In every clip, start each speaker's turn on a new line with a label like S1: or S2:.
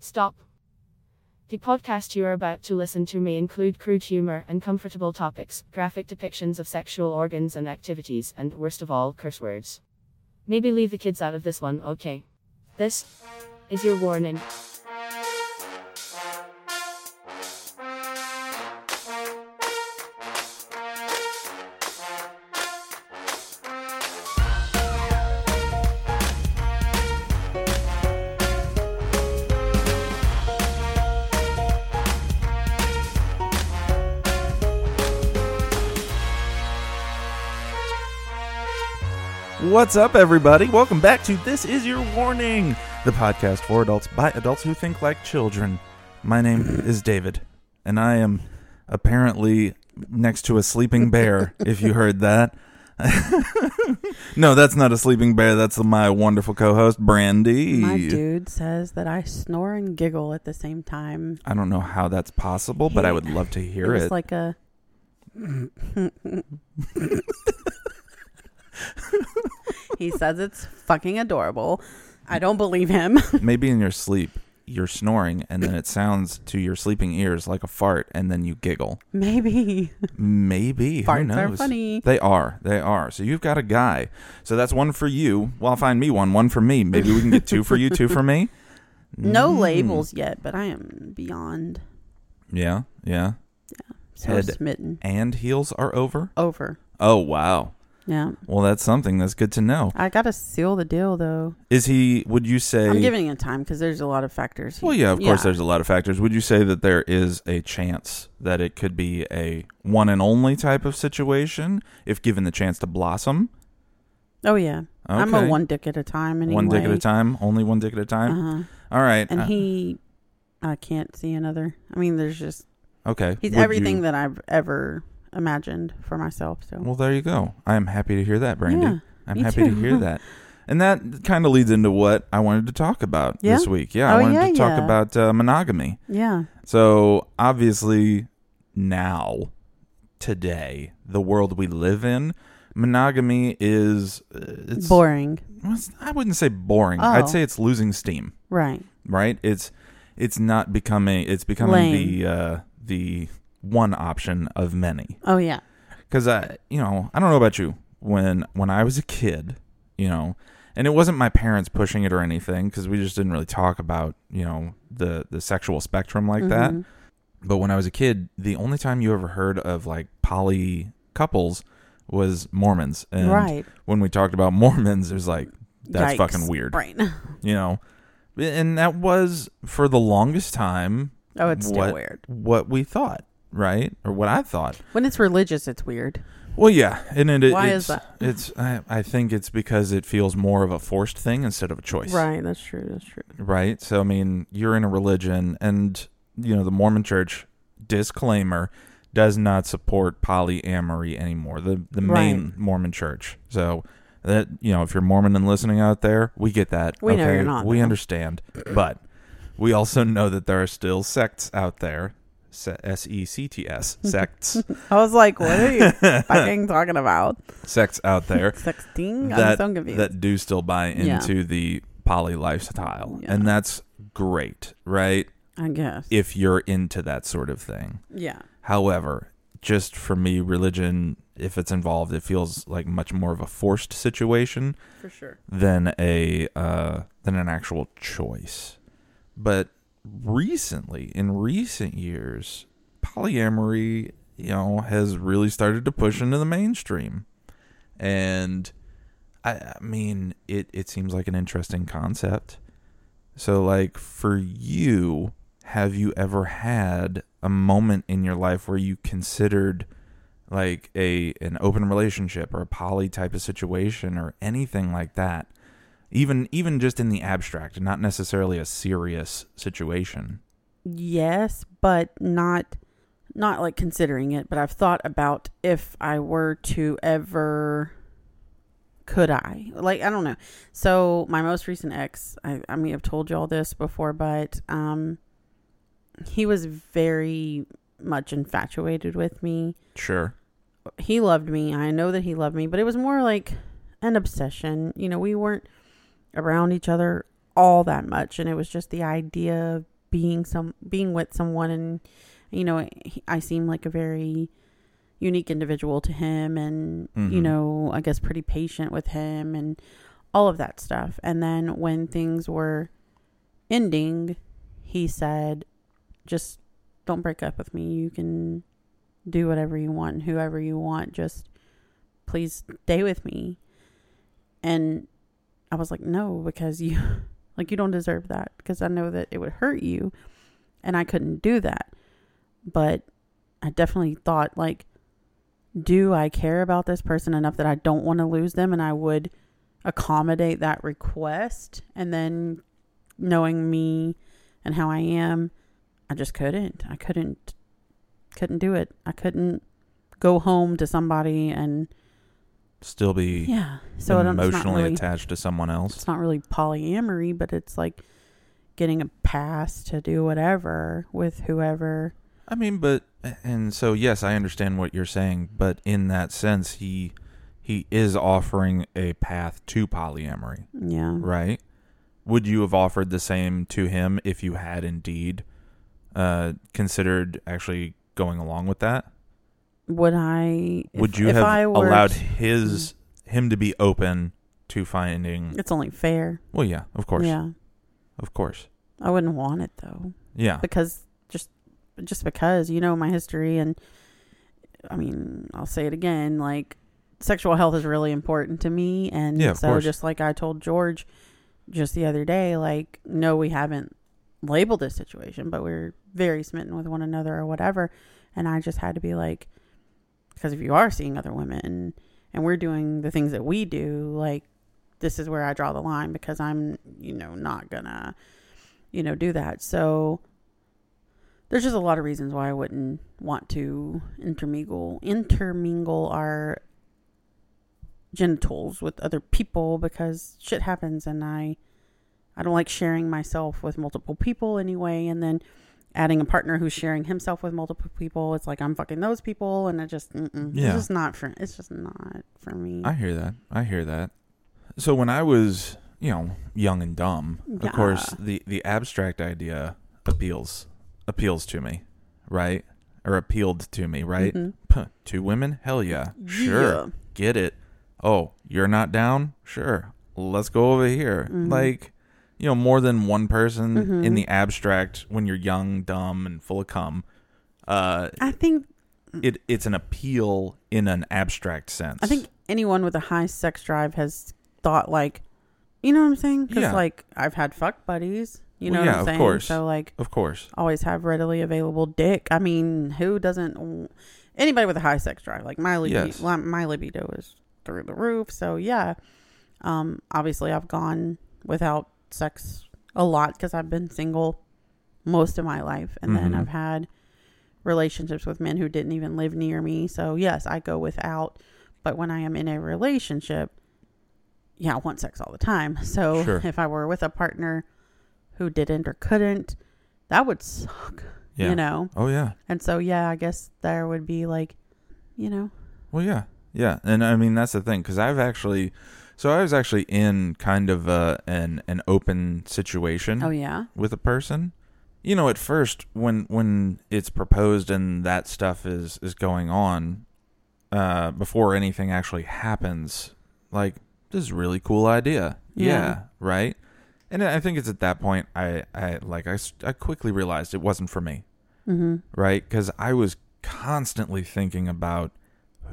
S1: Stop. The podcast you are about to listen to may include crude humor, and uncomfortable topics, graphic depictions of sexual organs and activities, and worst of all, curse words. Maybe leave the kids out of this one, okay? This is your warning.
S2: What's up, everybody? Welcome back to This Is Your Warning, the podcast for adults by adults who think like children. My name is David, and I am apparently next to a sleeping bear, if you heard that. no, that's not a sleeping bear. That's my wonderful co host, Brandy.
S3: My dude says that I snore and giggle at the same time.
S2: I don't know how that's possible, but I would love to hear
S3: it
S2: it.
S3: like a. he says it's fucking adorable. I don't believe him.
S2: Maybe in your sleep, you're snoring, and then it sounds to your sleeping ears like a fart, and then you giggle.
S3: Maybe.
S2: Maybe. Who
S3: Farts are funny.
S2: They are. They are. So you've got a guy. So that's one for you. Well, find me one. One for me. Maybe we can get two for you, two for me.
S3: No
S2: Mm.
S3: labels yet, but I am beyond
S2: Yeah. Yeah.
S3: so
S2: Head.
S3: smitten.
S2: And heels are over.
S3: Over.
S2: Oh wow.
S3: Yeah.
S2: Well, that's something that's good to know.
S3: I got to seal the deal, though.
S2: Is he? Would you say?
S3: I'm giving it time because there's a lot of factors.
S2: Well, yeah. Of course,
S3: Yeah.
S2: there's a lot of factors. Would you say that there is a chance that it could be a one and only type of situation if given the chance to blossom?
S3: Oh, yeah. I'm a one dick at a time anyway.
S2: One dick at a time. Only one dick at a time.
S3: Uh-huh.
S2: All right.
S3: And
S2: uh,
S3: he, I can't see another. I mean, there's just
S2: okay.
S3: he's
S2: Would
S3: everything
S2: you-
S3: that I've ever imagined for myself. So
S2: Well, there you go. I am happy to hear that, Brandy.
S3: Yeah,
S2: I'm
S3: me
S2: happy to
S3: too.
S2: hear that. And that kind of leads into what I wanted to talk about
S3: Yeah?
S2: this week. Yeah, I
S3: Oh,
S2: wanted
S3: yeah,
S2: to talk
S3: yeah.
S2: about uh, monogamy.
S3: yeah,
S2: So, obviously, now, today, the world we live in, monogamy is uh, it's
S3: boring.
S2: well, it's- I wouldn't say boring.
S3: Oh.
S2: I'd say it's losing steam,
S3: Right.
S2: right? It's it's not becoming it's becoming
S3: Lame.
S2: the uh the one option of many.
S3: Oh yeah.
S2: because I, you know, I don't know about you. When when I was a kid, you know, and it wasn't my parents pushing it or anything, because we just didn't really talk about, you know, the the sexual spectrum like that.
S3: Mhm.
S2: But when I was a kid, the only time you ever heard of like poly couples was Mormons, and
S3: right.
S2: when we talked about Mormons, it was like that's
S3: Yikes.
S2: fucking weird,
S3: Right.
S2: you know. And that was for the longest time
S3: oh, it's still
S2: What?
S3: weird.
S2: what we thought, right, or what I thought.
S3: When it's religious, it's weird.
S2: Well, yeah, and it,
S3: Why
S2: it's,
S3: is that?
S2: It's I, I think it's because it feels more of a forced thing instead of a choice,
S3: Right. That's true. That's true.
S2: Right. So I mean, you're in a religion, and you know the Mormon Church disclaimer does not support polyamory anymore. The the main
S3: Right.
S2: Mormon Church. So that you know, if you're Mormon and listening out there, we get that.
S3: We know you're not,
S2: We
S3: though.
S2: understand, but we also know that there are still sects out there. S e c t s sects
S3: I was like, what are you fucking talking about?
S2: sects out there
S3: Sexting? I'm
S2: that
S3: so confused.
S2: that do still buy
S3: Yeah.
S2: into the poly lifestyle,
S3: Yeah.
S2: and that's great, right?
S3: I guess.
S2: If you're into that sort of thing.
S3: yeah.
S2: However, just for me, religion, if it's involved, it feels like much more of a forced situation
S3: For sure.
S2: than a uh, than an actual choice. But recently, in recent years, polyamory, you know, has really started to push into the mainstream, and I, I mean, it it seems like an interesting concept. So, like for you, have you ever had a moment in your life where you considered like a an open relationship or a poly type of situation or anything like that? Even even just in the abstract, not necessarily a serious situation.
S3: Yes, but not not like considering it, but I've thought about if I were to ever could I? Like I don't know. So my most recent ex, I, mean, I may have told you all this before, but um he was very much infatuated with me.
S2: Sure.
S3: He loved me. I know that he loved me, but it was more like an obsession. You know, we weren't around each other all that much. And it was just the idea of being some being with someone. And you know I seem like a very unique individual to him and you
S2: Mhm.
S3: know I guess pretty patient with him and all of that stuff. And then when things were ending he said just don't break up with me. You can do whatever you want whoever you want. Just please stay with me. And I was like, no, because you, like, you don't deserve that because I know that it would hurt you. And I couldn't do that. But I definitely thought, like, do I care about this person enough that I don't want to lose them? And I would accommodate that request. And then knowing me and how I am, I just couldn't. I couldn't, couldn't do it. I couldn't go home to somebody and,
S2: Still be
S3: yeah. So I don't, it's not
S2: emotionally
S3: really,
S2: attached to someone else.
S3: it's not really polyamory, but it's like getting a pass to do whatever with whoever.
S2: I mean, but and so yes, I understand what you're saying, but in that sense, he he is offering a path to polyamory,
S3: Yeah.
S2: right? Would you have offered the same to him if you had indeed uh, considered actually going along with that?
S3: Would I? if-
S2: Would you
S3: if
S2: have
S3: I were
S2: allowed his mm. him to be open to finding?
S3: It's only fair.
S2: Well, yeah, of course,
S3: Yeah.
S2: of course,
S3: I wouldn't want it though,
S2: yeah,
S3: because just just because you know my history and I mean I'll say it again like sexual health is really important to me and
S2: Yeah,
S3: so
S2: course.
S3: just like I told George just the other day like no we haven't labeled this situation but we're very smitten with one another or whatever and I just had to be like because if you are seeing other women and we're doing the things that we do like this is where I draw the line because I'm you know not gonna you know do that. So there's just a lot of reasons why I wouldn't want to intermingle intermingle our genitals with other people because shit happens and I I don't like sharing myself with multiple people anyway. And then adding a partner who's sharing himself with multiple people it's like I'm fucking those people and it just
S2: yeah.
S3: it's just not for it's just not for me
S2: I hear that. I hear that. So when I was, you know, young and dumb,
S3: Yeah.
S2: of course, the the abstract idea appeals appeals to me, right? Or appealed to me, right? Puh, two women? Hell yeah. Sure.
S3: Yeah.
S2: Get it. Oh, you're not down? Sure. Let's go over here.
S3: Mhm.
S2: Like, you know, more than one person
S3: Mhm.
S2: in the abstract when you're young, dumb, and full of cum. Uh,
S3: I think
S2: it it's an appeal in an abstract sense.
S3: I think anyone with a high sex drive has thought like, you know what I'm saying? Because
S2: Yeah.
S3: like I've had fuck buddies. You know
S2: Well,
S3: what
S2: yeah,
S3: I'm
S2: of
S3: saying?
S2: course.
S3: So like
S2: of course.
S3: always have readily available dick. I mean, who doesn't? Anybody with a high sex drive, like my libido,
S2: Yes.
S3: my libido is through the roof. So yeah, um, obviously I've gone without sex a lot because I've been single most of my life, and then
S2: Mhm.
S3: I've had relationships with men who didn't even live near me. So yes, I go without. But when I am in a relationship, yeah, I want sex all the time. So
S2: Sure.
S3: if I were with a partner who didn't or couldn't, that would suck.
S2: Yeah.
S3: You know?
S2: Oh yeah.
S3: And so yeah, I guess there would be like, you know,
S2: Well, yeah, yeah, and I mean that's the thing because I've actually, so I was actually in kind of a, an an open situation
S3: oh yeah.
S2: with a person. You know, at first when when it's proposed and that stuff is is going on, uh, before anything actually happens, like this is a really cool idea.
S3: Yeah.
S2: yeah right. And I think it's at that point I I like I, I quickly realized it wasn't for me
S3: Mm-hmm.
S2: right? Because I was constantly thinking about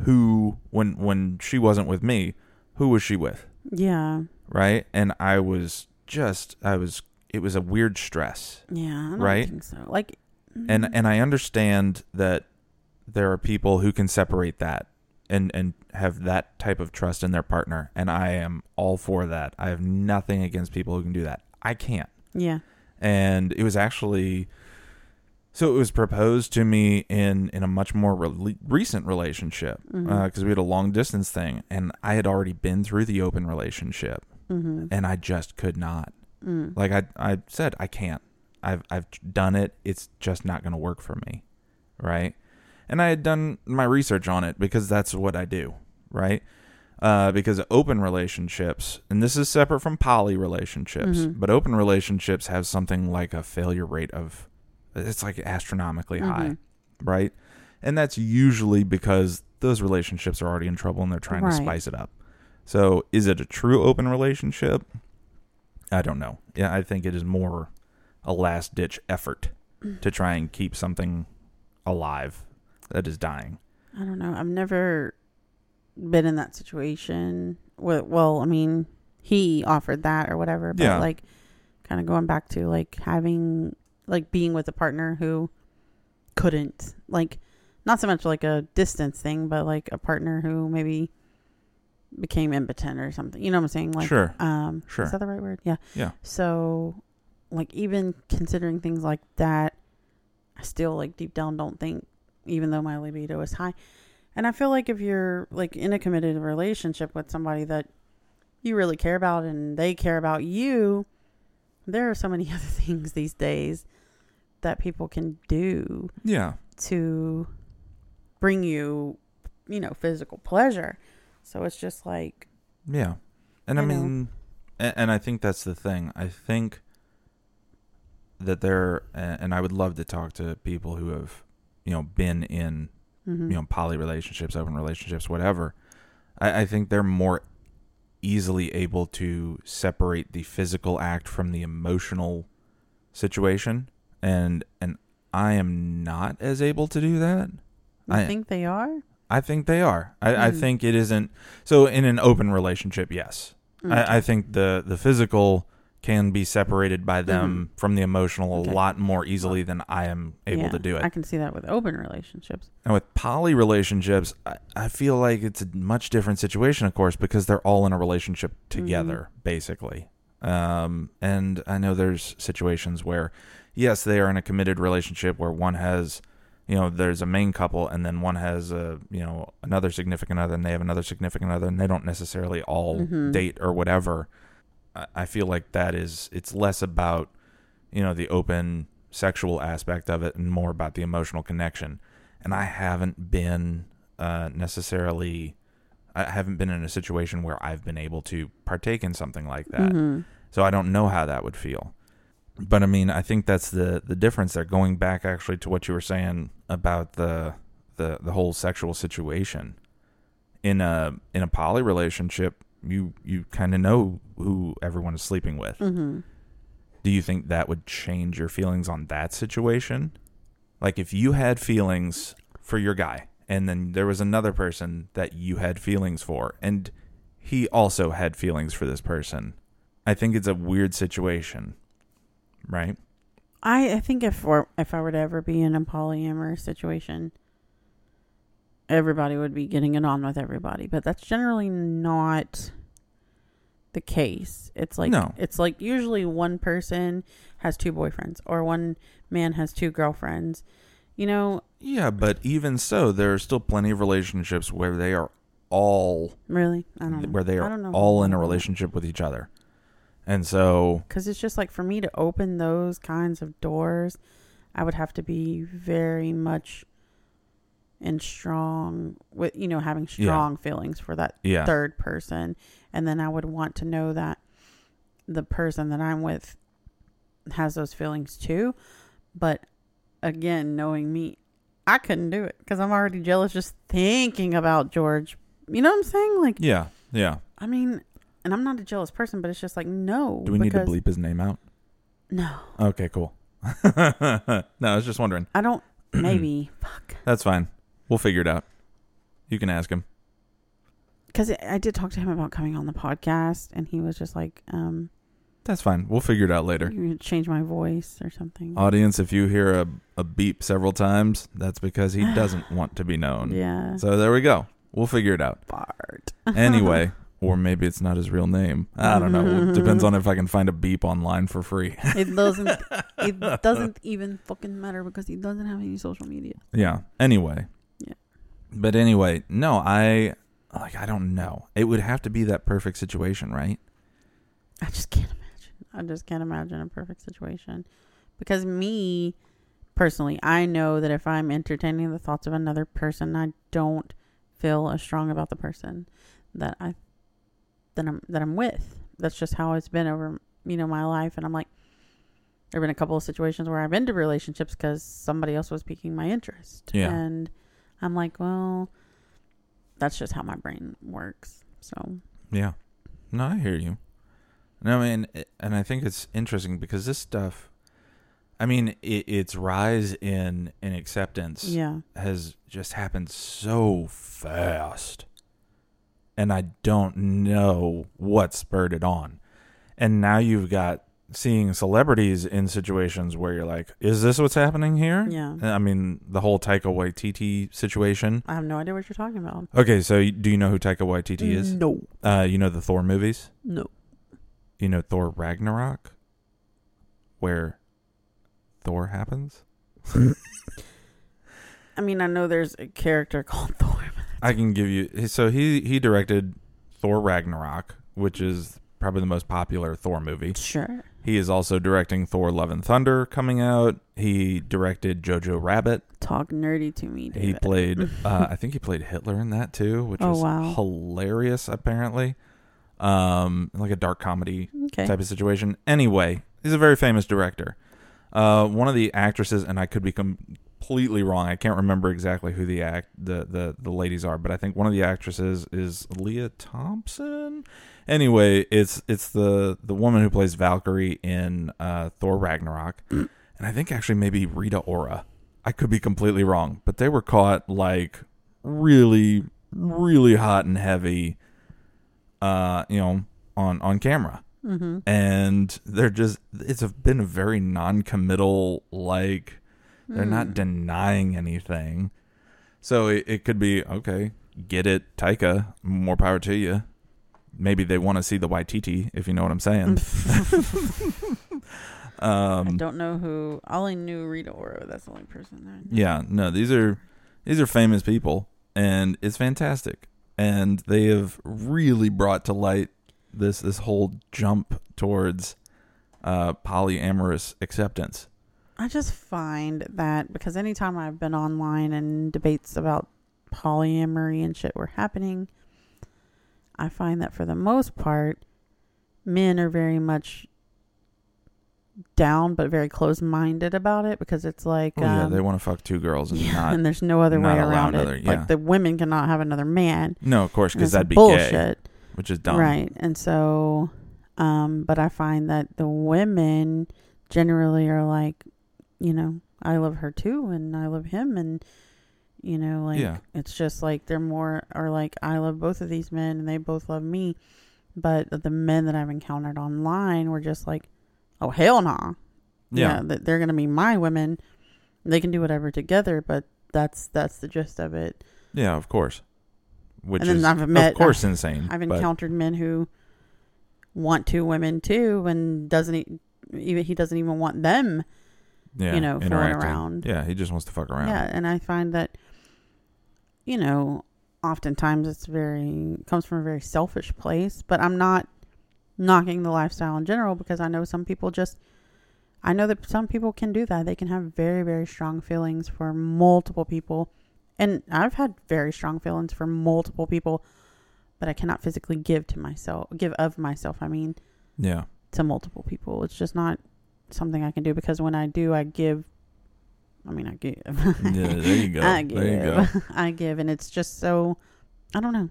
S2: who, when when she wasn't with me, who was she with,
S3: Yeah.
S2: right? And I was just, I was, it was a weird stress,
S3: Yeah. I don't
S2: Right?
S3: think so. Like,
S2: and
S3: mm,
S2: and I understand that there are people who can separate that and and have that type of trust in their partner, and I am all for that. I have nothing against people who can do that. I can't.
S3: yeah.
S2: and it was actually so it was proposed to me in in a much more re- recent relationship because
S3: Mhm.
S2: we had a long distance thing and i had already been through the open relationship
S3: Mm-hmm.
S2: and i just could not
S3: Mm.
S2: like i i said i can't i've i've done it it's just not going to work for me right and i had done my research on it because that's what i do right Uh, because open relationships, and this is separate from poly relationships,
S3: Mhm.
S2: but open relationships have something like a failure rate of, it's like astronomically high,
S3: Mhm.
S2: right? And that's usually because those relationships are already in trouble and they're trying to spice it up. So, is it a true open relationship? I don't know. Yeah, I think it is more a last ditch effort to try and keep something alive that is dying.
S3: I don't know. I've never been in that situation. Well, well, I mean, he offered that or whatever, but
S2: Yeah.
S3: like kind of going back to like having like being with a partner who couldn't like not so much like a distance thing, but like a partner who maybe became impotent or something. You know what I'm saying? Like
S2: sure.
S3: um
S2: Sure.
S3: is that the right word? Yeah.
S2: Yeah.
S3: So like even considering things like that, I still like deep down don't think even though my libido is high. And I feel like if you're like in a committed relationship with somebody that you really care about and they care about you, there are so many other things these days that people can do
S2: Yeah.
S3: to bring you, you know, physical pleasure. So it's just like
S2: Yeah. And I,
S3: I
S2: mean, and, and I think that's the thing. I think that there, and I would love to talk to people who have, you know, been in,
S3: mhm.
S2: you know, poly relationships, open relationships, whatever. I, I think they're more easily able to separate the physical act from the emotional situation. And, and I am not as able to do that.
S3: You
S2: I-
S3: think they are?
S2: I think they are. I, I
S3: Hmm.
S2: think it isn't. So in an open relationship, yes.
S3: Mm.
S2: I, I think the the physical can be separated by them from the emotional
S3: Mm-hmm. Okay.
S2: a lot more easily than I am able
S3: Yeah,
S2: to do it.
S3: I can see that with open relationships.
S2: and with poly relationships, I, I feel like it's a much different situation, of course, because they're all in a relationship
S3: Mm-hmm.
S2: together, basically. Um, and I know there's situations where, yes, they are in a committed relationship where one has, you know, there's a main couple, and then one has a, you know, another significant other, and they have another significant other, and they don't necessarily all
S3: Mhm.
S2: date or whatever. I, feel like that is it's less about, you know, the open sexual aspect of it, and more about the emotional connection. And I haven't been uh, necessarily. I haven't been in a situation where I've been able to partake in something like that.
S3: Mhm.
S2: So I don't know how that would feel. But I mean, I think that's the the difference there. Going back actually to what you were saying about the the the whole sexual situation in a in a poly relationship, you you kind of know who everyone is sleeping with.
S3: Mhm.
S2: Do you think that would change your feelings on that situation? Like if you had feelings for your guy and then there was another person that you had feelings for and he also had feelings for this person. I think it's a weird situation. Right?
S3: I I think if or if I were to ever be in a polyamorous situation, everybody would be getting it on with everybody, but that's generally not the case. It's like
S2: No.
S3: it's like usually one person has two boyfriends or one man has two girlfriends. You know,
S2: Yeah, but even so, there are still plenty of relationships where they are all
S3: really, I don't know.
S2: where they are all in a relationship with each other. And so
S3: because it's just like for me to open those kinds of doors, I would have to be very much and strong with you know having
S2: Yeah.
S3: strong feelings for that
S2: yeah.
S3: third person, and then I would want to know that the person that I'm with has those feelings too. But again, knowing me, I couldn't do it because I'm already jealous just thinking about George. You know what I'm saying? Like,
S2: Yeah. Yeah.
S3: I mean, and I'm not a jealous person, but it's just like no.
S2: Do we need to bleep his name out?
S3: No,
S2: Okay, cool. no, I was just wondering.
S3: I don't. Maybe fuck.
S2: That's fine. We'll figure it out. You can ask him.
S3: Because I did talk to him about coming on the podcast, and he was just like, um,
S2: That's fine. We'll figure it out later.
S3: you change my voice or something.
S2: Audience, if you hear a, a beep several times, that's because he doesn't want to be known.
S3: yeah.
S2: So there we go. We'll figure it out.
S3: Bart.
S2: Anyway, or maybe it's not his real name. I don't know. It depends on if I can find a beep online for free.
S3: It doesn't. it doesn't even fucking matter because he doesn't have any social media.
S2: Yeah. Anyway.
S3: Yeah.
S2: But anyway, no, I like I don't know. It would have to be that perfect situation, right?
S3: I just can't imagine. I just can't imagine a perfect situation. Because me personally, I know that if I'm entertaining the thoughts of another person, I don't feel as strong about the person. that I that I'm that I'm with. That's just how it's been over you know my life, and I'm like, there've been a couple of situations where I've ended relationships because somebody else was piquing my interest,
S2: Yeah.
S3: and I'm like, well, that's just how my brain works. So
S2: Yeah. No, I hear you. No, I mean, eh, and I think it's interesting because this stuff, I mean, it, its rise in in acceptance
S3: yeah,
S2: has just happened so fast, and I don't know what spurred it on. And now you've got seeing celebrities in situations where you're like, "Is this what's happening here?"
S3: yeah.
S2: I mean, the whole Taika Waititi situation.
S3: I have no idea what you're talking about.
S2: Okay, so do you know who Taika Waititi is?
S3: No,
S2: Uh, you know the Thor movies.
S3: no.
S2: You know Thor Ragnarok, where Thor happens.
S3: I mean, I know there's a character called Thor.
S2: I can give you. So he he directed Thor Ragnarok, which is probably the most popular Thor movie.
S3: Sure.
S2: He is also directing Thor: Love and Thunder coming out. He directed Jojo Rabbit.
S3: Talk nerdy to me, David.
S2: He played. uh, I think he played Hitler in that too, which
S3: Oh,
S2: was
S3: wow.
S2: hilarious. Apparently, um, like a dark comedy
S3: okay.
S2: type of situation. Anyway, he's a very famous director. Uh, one of the actresses, and I could be completely wrong. I can't remember exactly who the act the, the the ladies are, but I think one of the actresses is Leah Thompson. Anyway, it's it's the the woman who plays Valkyrie in uh, Thor Ragnarok, and I think actually maybe Rita Ora. I could be completely wrong, but they were caught like really really hot and heavy, uh, you know, on on camera
S3: Mm-hmm.
S2: and they're just, it's been a very non-committal like they're not
S3: Hmm.
S2: denying anything so it, it could be okay get it taika more power to you maybe they want to see the YTT if you know what i'm saying
S3: I
S2: um
S3: don't know who. I only knew Rita Ora. That's the only person I
S2: yeah no these are these are famous people and it's fantastic and they have really brought to light this this whole jump towards uh polyamorous acceptance
S3: I just find that because anytime I've been online and debates about polyamory and shit were happening, I find that for the most part, men are very much down but very close minded about it because it's like
S2: Oh, yeah,
S3: um,
S2: they want to fuck two girls and
S3: yeah,
S2: not.
S3: and there's no other way around it.
S2: yeah.
S3: Like the women cannot have another man.
S2: No, of course, because that'd be
S3: bullshit.
S2: gay, which is dumb.
S3: Right. And so, um, but I find that the women generally are like, you know, I love her too, and I love him, and you know, like
S2: Yeah.
S3: it's just like they're more or like I love both of these men, and they both love me. But the men that I've encountered online were just like, oh hell nah,
S2: Yeah.
S3: that they're gonna be my women. They can do whatever together, but that's that's the gist of it.
S2: Yeah, of course. Which
S3: And then
S2: is,
S3: I've met-
S2: of course, uh, insane.
S3: I've
S2: but-
S3: encountered men who want two women too, and doesn't even he doesn't even want them.
S2: Yeah,
S3: you know, fooling around.
S2: Yeah, he just wants to fuck around.
S3: Yeah, and I find that, you know, oftentimes it's very comes from a very selfish place. But I'm not knocking the lifestyle in general because I know some people just. I know that some people can do that. They can have very, very strong feelings for multiple people. And I've had very strong feelings for multiple people, but I cannot physically give to myself, give of myself, I mean,
S2: Yeah.
S3: to multiple people. It's just not something I can do because when I do, I give. I mean, I give.
S2: Yeah, there you go.
S3: I give.
S2: There you go.
S3: I give, and it's just so. I don't know.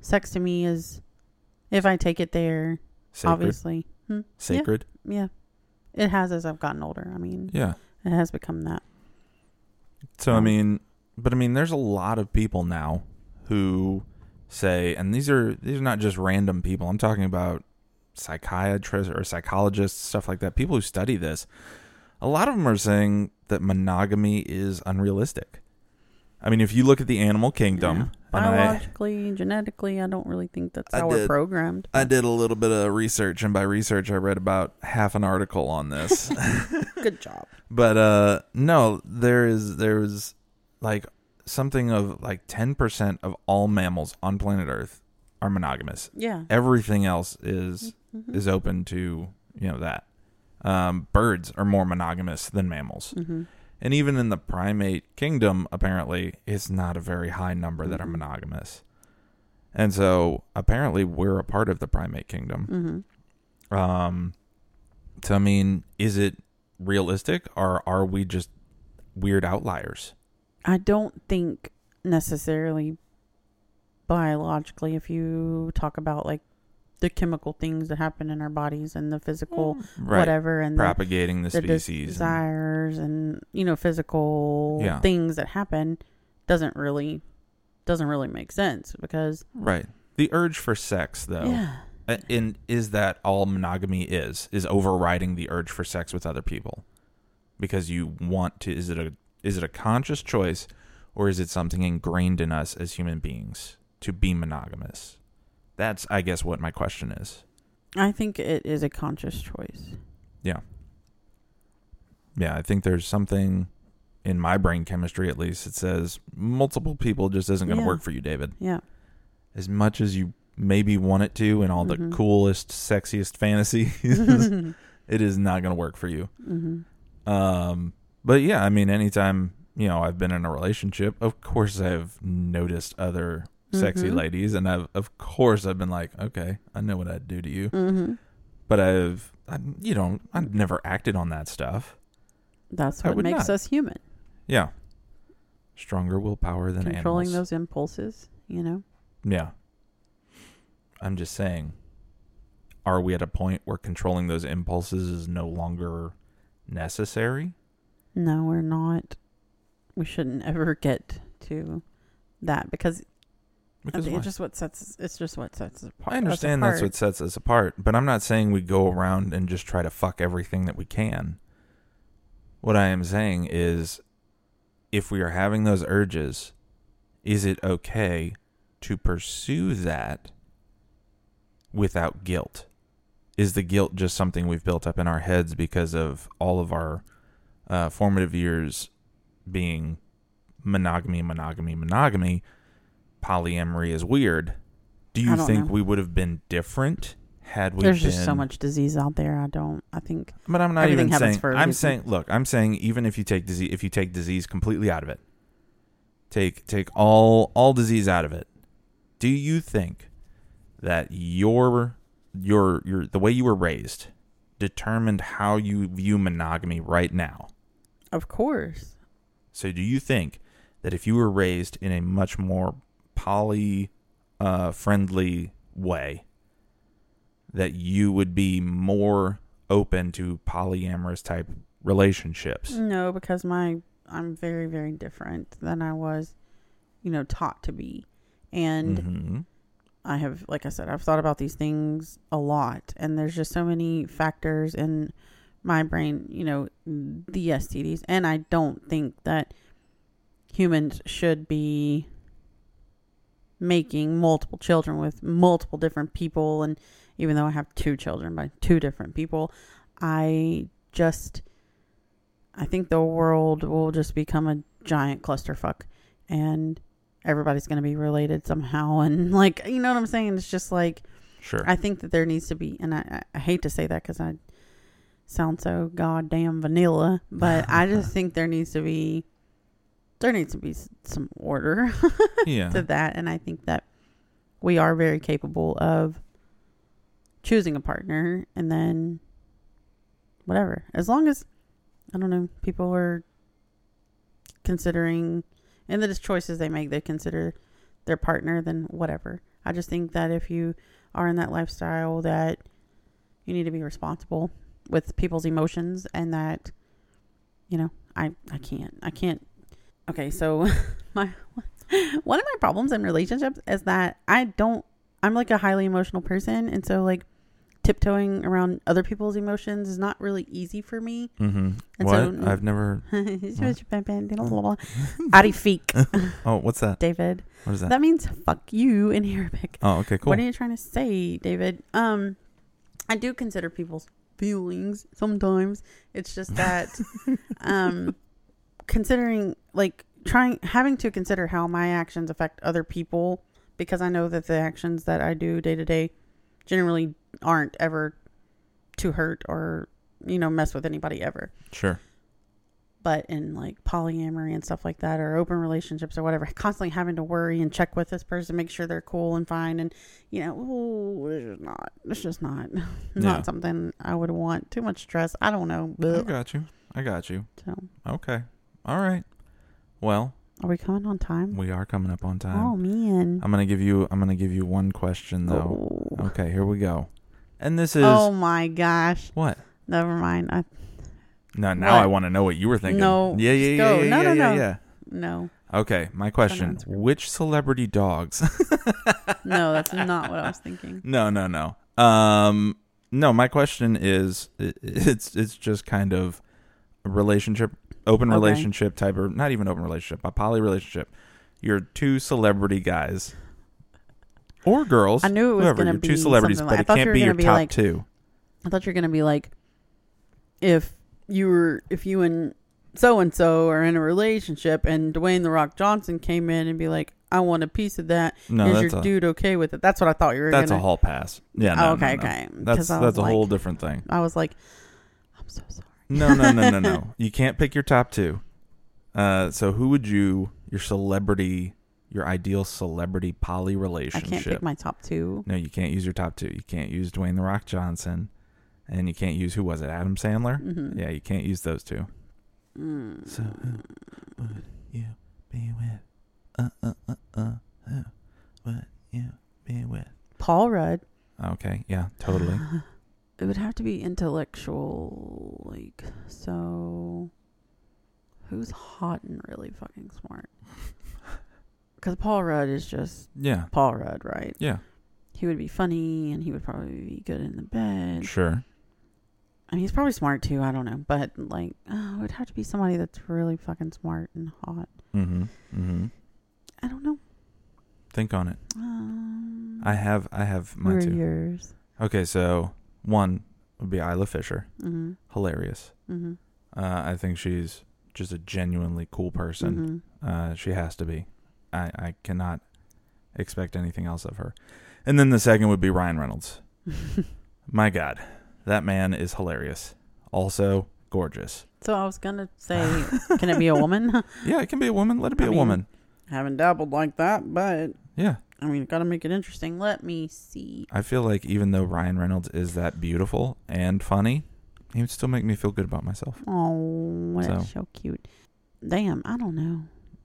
S3: Sex to me is, if I take it there,
S2: Sacred.
S3: obviously, hmm,
S2: Sacred.
S3: yeah, it has as I've gotten older. I mean,
S2: Yeah.
S3: it has become that.
S2: So I
S3: Um,
S2: mean, but I mean, there's a lot of people now who say, and these are these are not just random people. I'm talking about psychiatrists or psychologists, stuff like that. People who study this. A lot of them are saying that monogamy is unrealistic. I mean, if you look at the animal kingdom,
S3: Yeah.
S2: and I,
S3: Biologically, genetically, I don't really think that's
S2: I
S3: how we're programmed.
S2: I did a little bit of research, and by research, I read about half an article on this.
S3: Good job.
S2: But uh no, there is there is like something of like 10% of all mammals on planet Earth are monogamous.
S3: Yeah.
S2: Everything else is
S3: Mhm.
S2: is open to, you know, that. Um birds are more monogamous than mammals.
S3: Mhm.
S2: And even in the primate kingdom apparently it's not a very high number that are
S3: Mhm.
S2: monogamous. And so apparently we're a part of the primate kingdom.
S3: Mm-hmm.
S2: Um, so I mean, is it realistic, or are we just weird outliers?
S3: I don't think necessarily biologically, if you talk about like the chemical things that happen in our bodies and the physical hmm.
S2: Right.
S3: whatever and
S2: Propagating the,
S3: the
S2: species. and-
S3: desires and you know physical
S2: Yeah.
S3: things that happen doesn't really doesn't really make sense because
S2: right. The urge for sex, though,
S3: yeah
S2: and is that all monogamy is? Is overriding the urge for sex with other people because you want to? Is it a is it a conscious choice, or is it something ingrained in us as human beings to be monogamous? That's, I guess, what my question is.
S3: I think it is a conscious choice.
S2: Yeah, Yeah, I think there's something in my brain chemistry, at least, that says multiple people just isn't going to
S3: Yeah.
S2: work for you, David.
S3: Yeah.
S2: As much as you maybe want it to, and all the
S3: Mhm.
S2: coolest, sexiest fantasies,
S3: mm-hmm.
S2: it is not going to work for you. Um, but yeah, I mean, anytime you know I've been in a relationship, of course I've noticed other sexy
S3: Mhm.
S2: ladies, and I've of course I've been like, okay, I know what I'd do to you,
S3: Mm-hmm.
S2: but I've, I, you know, I've never acted on that stuff.
S3: That's what makes
S2: not.
S3: us human.
S2: Yeah, stronger willpower than
S3: Controlling
S2: animals.
S3: those impulses, you know.
S2: Yeah, I'm just saying. Are we at a point where controlling those impulses is no longer necessary?
S3: No, we're not. We shouldn't ever get to that because
S2: Because
S3: it's just what sets it's just what sets us apart.
S2: I understand that's what sets us apart, but I'm not saying we go around and just try to fuck everything that we can. What I am saying is if we are having those urges, is it okay to pursue that without guilt? Is the guilt just something we've built up in our heads because of all of our uh, formative years being monogamy, monogamy, monogamy? Polyamory is weird. Do you think
S3: know.
S2: we would have been different had we
S3: There's
S2: been?
S3: just so much disease out there. I don't. I think
S2: But I'm not even saying. I'm saying, look, I'm saying even if you take disease, if you take disease completely out of it, take take all all disease out of it. Do you think that your your your the way you were raised determined how you view monogamy right now?
S3: Of course.
S2: So do you think that if you were raised in a much more poly uh, friendly way, that you would be more open to polyamorous type relationships?
S3: No, because my I'm very very different than I was, you know, taught to be, and
S2: hmm
S3: I have, like I said, I've thought about these things a lot, and there's just so many factors in my brain, you know, the STDs, and I don't think that humans should be making multiple children with multiple different people, and even though I have two children by two different people, I just, I think the world will just become a giant clusterfuck, and everybody's going to be related somehow and like you know what i'm saying it's just like
S2: Sure.
S3: i think that there needs to be and i, I I hate to say that because i sound so goddamn vanilla but i just think there needs to be there needs to be some order
S2: yeah.
S3: to that and i think that we are very capable of choosing a partner and then whatever as long as i don't know people are considering and the choices they make they consider their partner then whatever i just think that if you are in that lifestyle that you need to be responsible with people's emotions and that you know i i can't i can't okay so my one of my problems in relationships is that i don't i'm like a highly emotional person and so like tiptoeing around other people's emotions is not really easy for me
S2: mm-hmm.
S3: And
S2: What?
S3: so-
S2: I've never.
S3: Arifik,
S2: Oh, what's that?
S3: David.
S2: What is that?
S3: That means fuck you in Arabic.
S2: oh, okay, cool.
S3: What are you trying to say, David? Um, I do consider people's feelings sometimes. It's just that, um, considering like trying having to consider how my actions affect other people because I know that the actions that I do day to day generally aren't ever to hurt or you know mess with anybody ever.
S2: sure.
S3: but in like polyamory and stuff like that, or open relationships or whatever, constantly having to worry and check with this person, make sure they're cool and fine, and you know, ooh, it's just not, it's just not,
S2: Yeah.
S3: not something I would want. Too much stress. I don't know.
S2: I got you. I got you.
S3: So,
S2: Okay. All right. Well,
S3: are we coming on time?
S2: we are coming up on time.
S3: Oh man.
S2: I'm gonna give you. I'm gonna give you one question though.
S3: Oh.
S2: Okay, here we go. And this is
S3: Oh my gosh.
S2: what?
S3: Never mind. I
S2: No, now
S3: What?
S2: I want to know what you were thinking.
S3: No,
S2: Yeah, yeah,
S3: just
S2: yeah,
S3: go.
S2: yeah,
S3: No,
S2: yeah,
S3: no,
S2: yeah,
S3: no.
S2: yeah.
S3: no.
S2: Okay, my question:
S3: answer.
S2: Which celebrity dogs?
S3: No, that's not what I was thinking.
S2: no, no, no. Um, no. My question is, i- it's it's just kind of relationship, open
S3: Okay.
S2: relationship type, or not even open relationship, a poly relationship. You're two celebrity guys or girls.
S3: I knew it was
S2: whoever. You're
S3: be
S2: two celebrities,
S3: something
S2: but
S3: I
S2: it
S3: thought
S2: can't
S3: you were
S2: be your
S3: be
S2: top
S3: like-
S2: two.
S3: I thought you were gonna be like, if you were, if you and so and so are in a relationship, and Dwayne the Rock Johnson came in and be like, "I want a piece of that."
S2: No,
S3: Is your
S2: a
S3: dude okay with it? That's what I thought you were.
S2: that's
S3: gonna,
S2: a hall pass. Yeah, no,
S3: Oh, okay,
S2: no, no.
S3: okay.
S2: That's that's a
S3: like-
S2: whole different thing.
S3: I was like, I'm so sorry.
S2: No, no, no, no, no. You can't pick your top two. Uh, so who would you your celebrity, your ideal celebrity poly relationship?
S3: I can't pick my top two.
S2: no, you can't use your top two. You can't use Dwayne the Rock Johnson, and you can't use who was it? Adam Sandler.
S3: Mm-hmm.
S2: Yeah, you can't use those two.
S3: Mm.
S2: So who would you be with? Uh, uh, uh, uh. Who would you be with?
S3: Paul Rudd.
S2: Okay, yeah, totally.
S3: It would have to be intellectual, like so. Who's hot and really fucking smart? Because Paul Rudd is just
S2: Yeah,
S3: Paul Rudd, right?
S2: yeah,
S3: He would be funny and he would probably be good in the bed.
S2: sure.
S3: I mean, he's probably smart too. I don't know, but like, oh, it would have to be somebody that's really fucking smart and hot.
S2: Mm-hmm. Mm-hmm.
S3: I don't know.
S2: Think on it.
S3: Um,
S2: I have I have
S3: my
S2: two.
S3: yours?
S2: Okay, so one would be Isla Fisher.
S3: Mm-hmm.
S2: Hilarious.
S3: Mm-hmm.
S2: Uh, I think she's just a genuinely cool person.
S3: Mm-hmm.
S2: Uh, she has to be. I, I cannot expect anything else of her. And then the second would be Ryan Reynolds. My God, that man is hilarious. Also gorgeous.
S3: so I was gonna say, can it be a woman?
S2: Yeah, it can be a woman. Let it be
S3: I
S2: a
S3: mean-
S2: woman.
S3: Haven't dabbled like that, but
S2: Yeah.
S3: I mean, gotta make it interesting. Let me see.
S2: I feel like even though Ryan Reynolds is that beautiful and funny, he would still make me feel good about myself.
S3: Oh, that's
S2: So.
S3: so, cute. Damn, I don't know.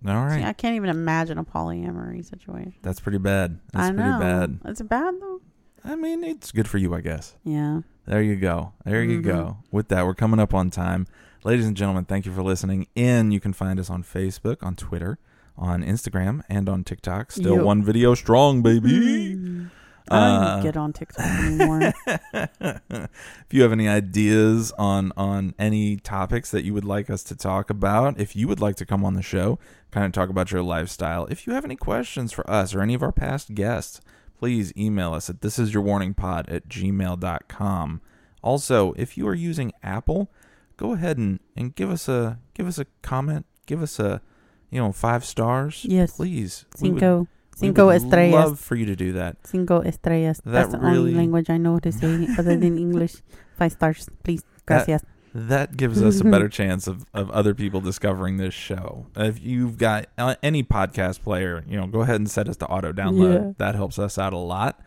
S2: All right.
S3: See, I can't even imagine a polyamory situation.
S2: That's pretty bad. That's
S3: I know.
S2: pretty bad.
S3: Is it bad though?
S2: I mean, it's good for you, I guess.
S3: Yeah.
S2: There you go. There you
S3: Mhm.
S2: go. With that, we're coming up on time. Ladies and gentlemen, thank you for listening in. You can find us on Facebook, on Twitter, on Instagram, and on TikTok. Still one video strong, baby.
S3: Mm. I don't
S2: Uh,
S3: even get on TikTok anymore.
S2: if you have any ideas on on any topics that you would like us to talk about, if you would like to come on the show, kind of talk about your lifestyle, if you have any questions for us or any of our past guests, please email us at thisisyourwarningpod at gmail.com. Also, if you are using Apple, go ahead and, and give us a give us a comment, give us a you know five stars,
S3: yes.
S2: please.
S3: Cinco.
S2: we
S3: Cinco
S2: would
S3: estrellas.
S2: Love for you to do that.
S3: Cinco estrellas.
S2: That
S3: That's the
S2: really-
S3: only language I know to say other than English. Five stars, please. Gracias.
S2: that gives us a better chance of, of other people discovering this show. If you've got uh, any podcast player, you know, go ahead and set us to auto download.
S3: Yeah.
S2: That helps us out a lot.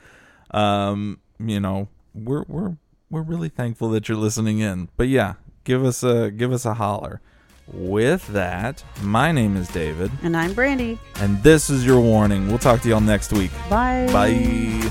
S2: Um, you know, we're we're we're really thankful that you're listening in. But yeah, give us a give us a holler. With that, my name is David,
S3: and I'm Brandy.
S2: and this is your warning. We'll talk to y'all next week.
S3: Bye.
S2: Bye.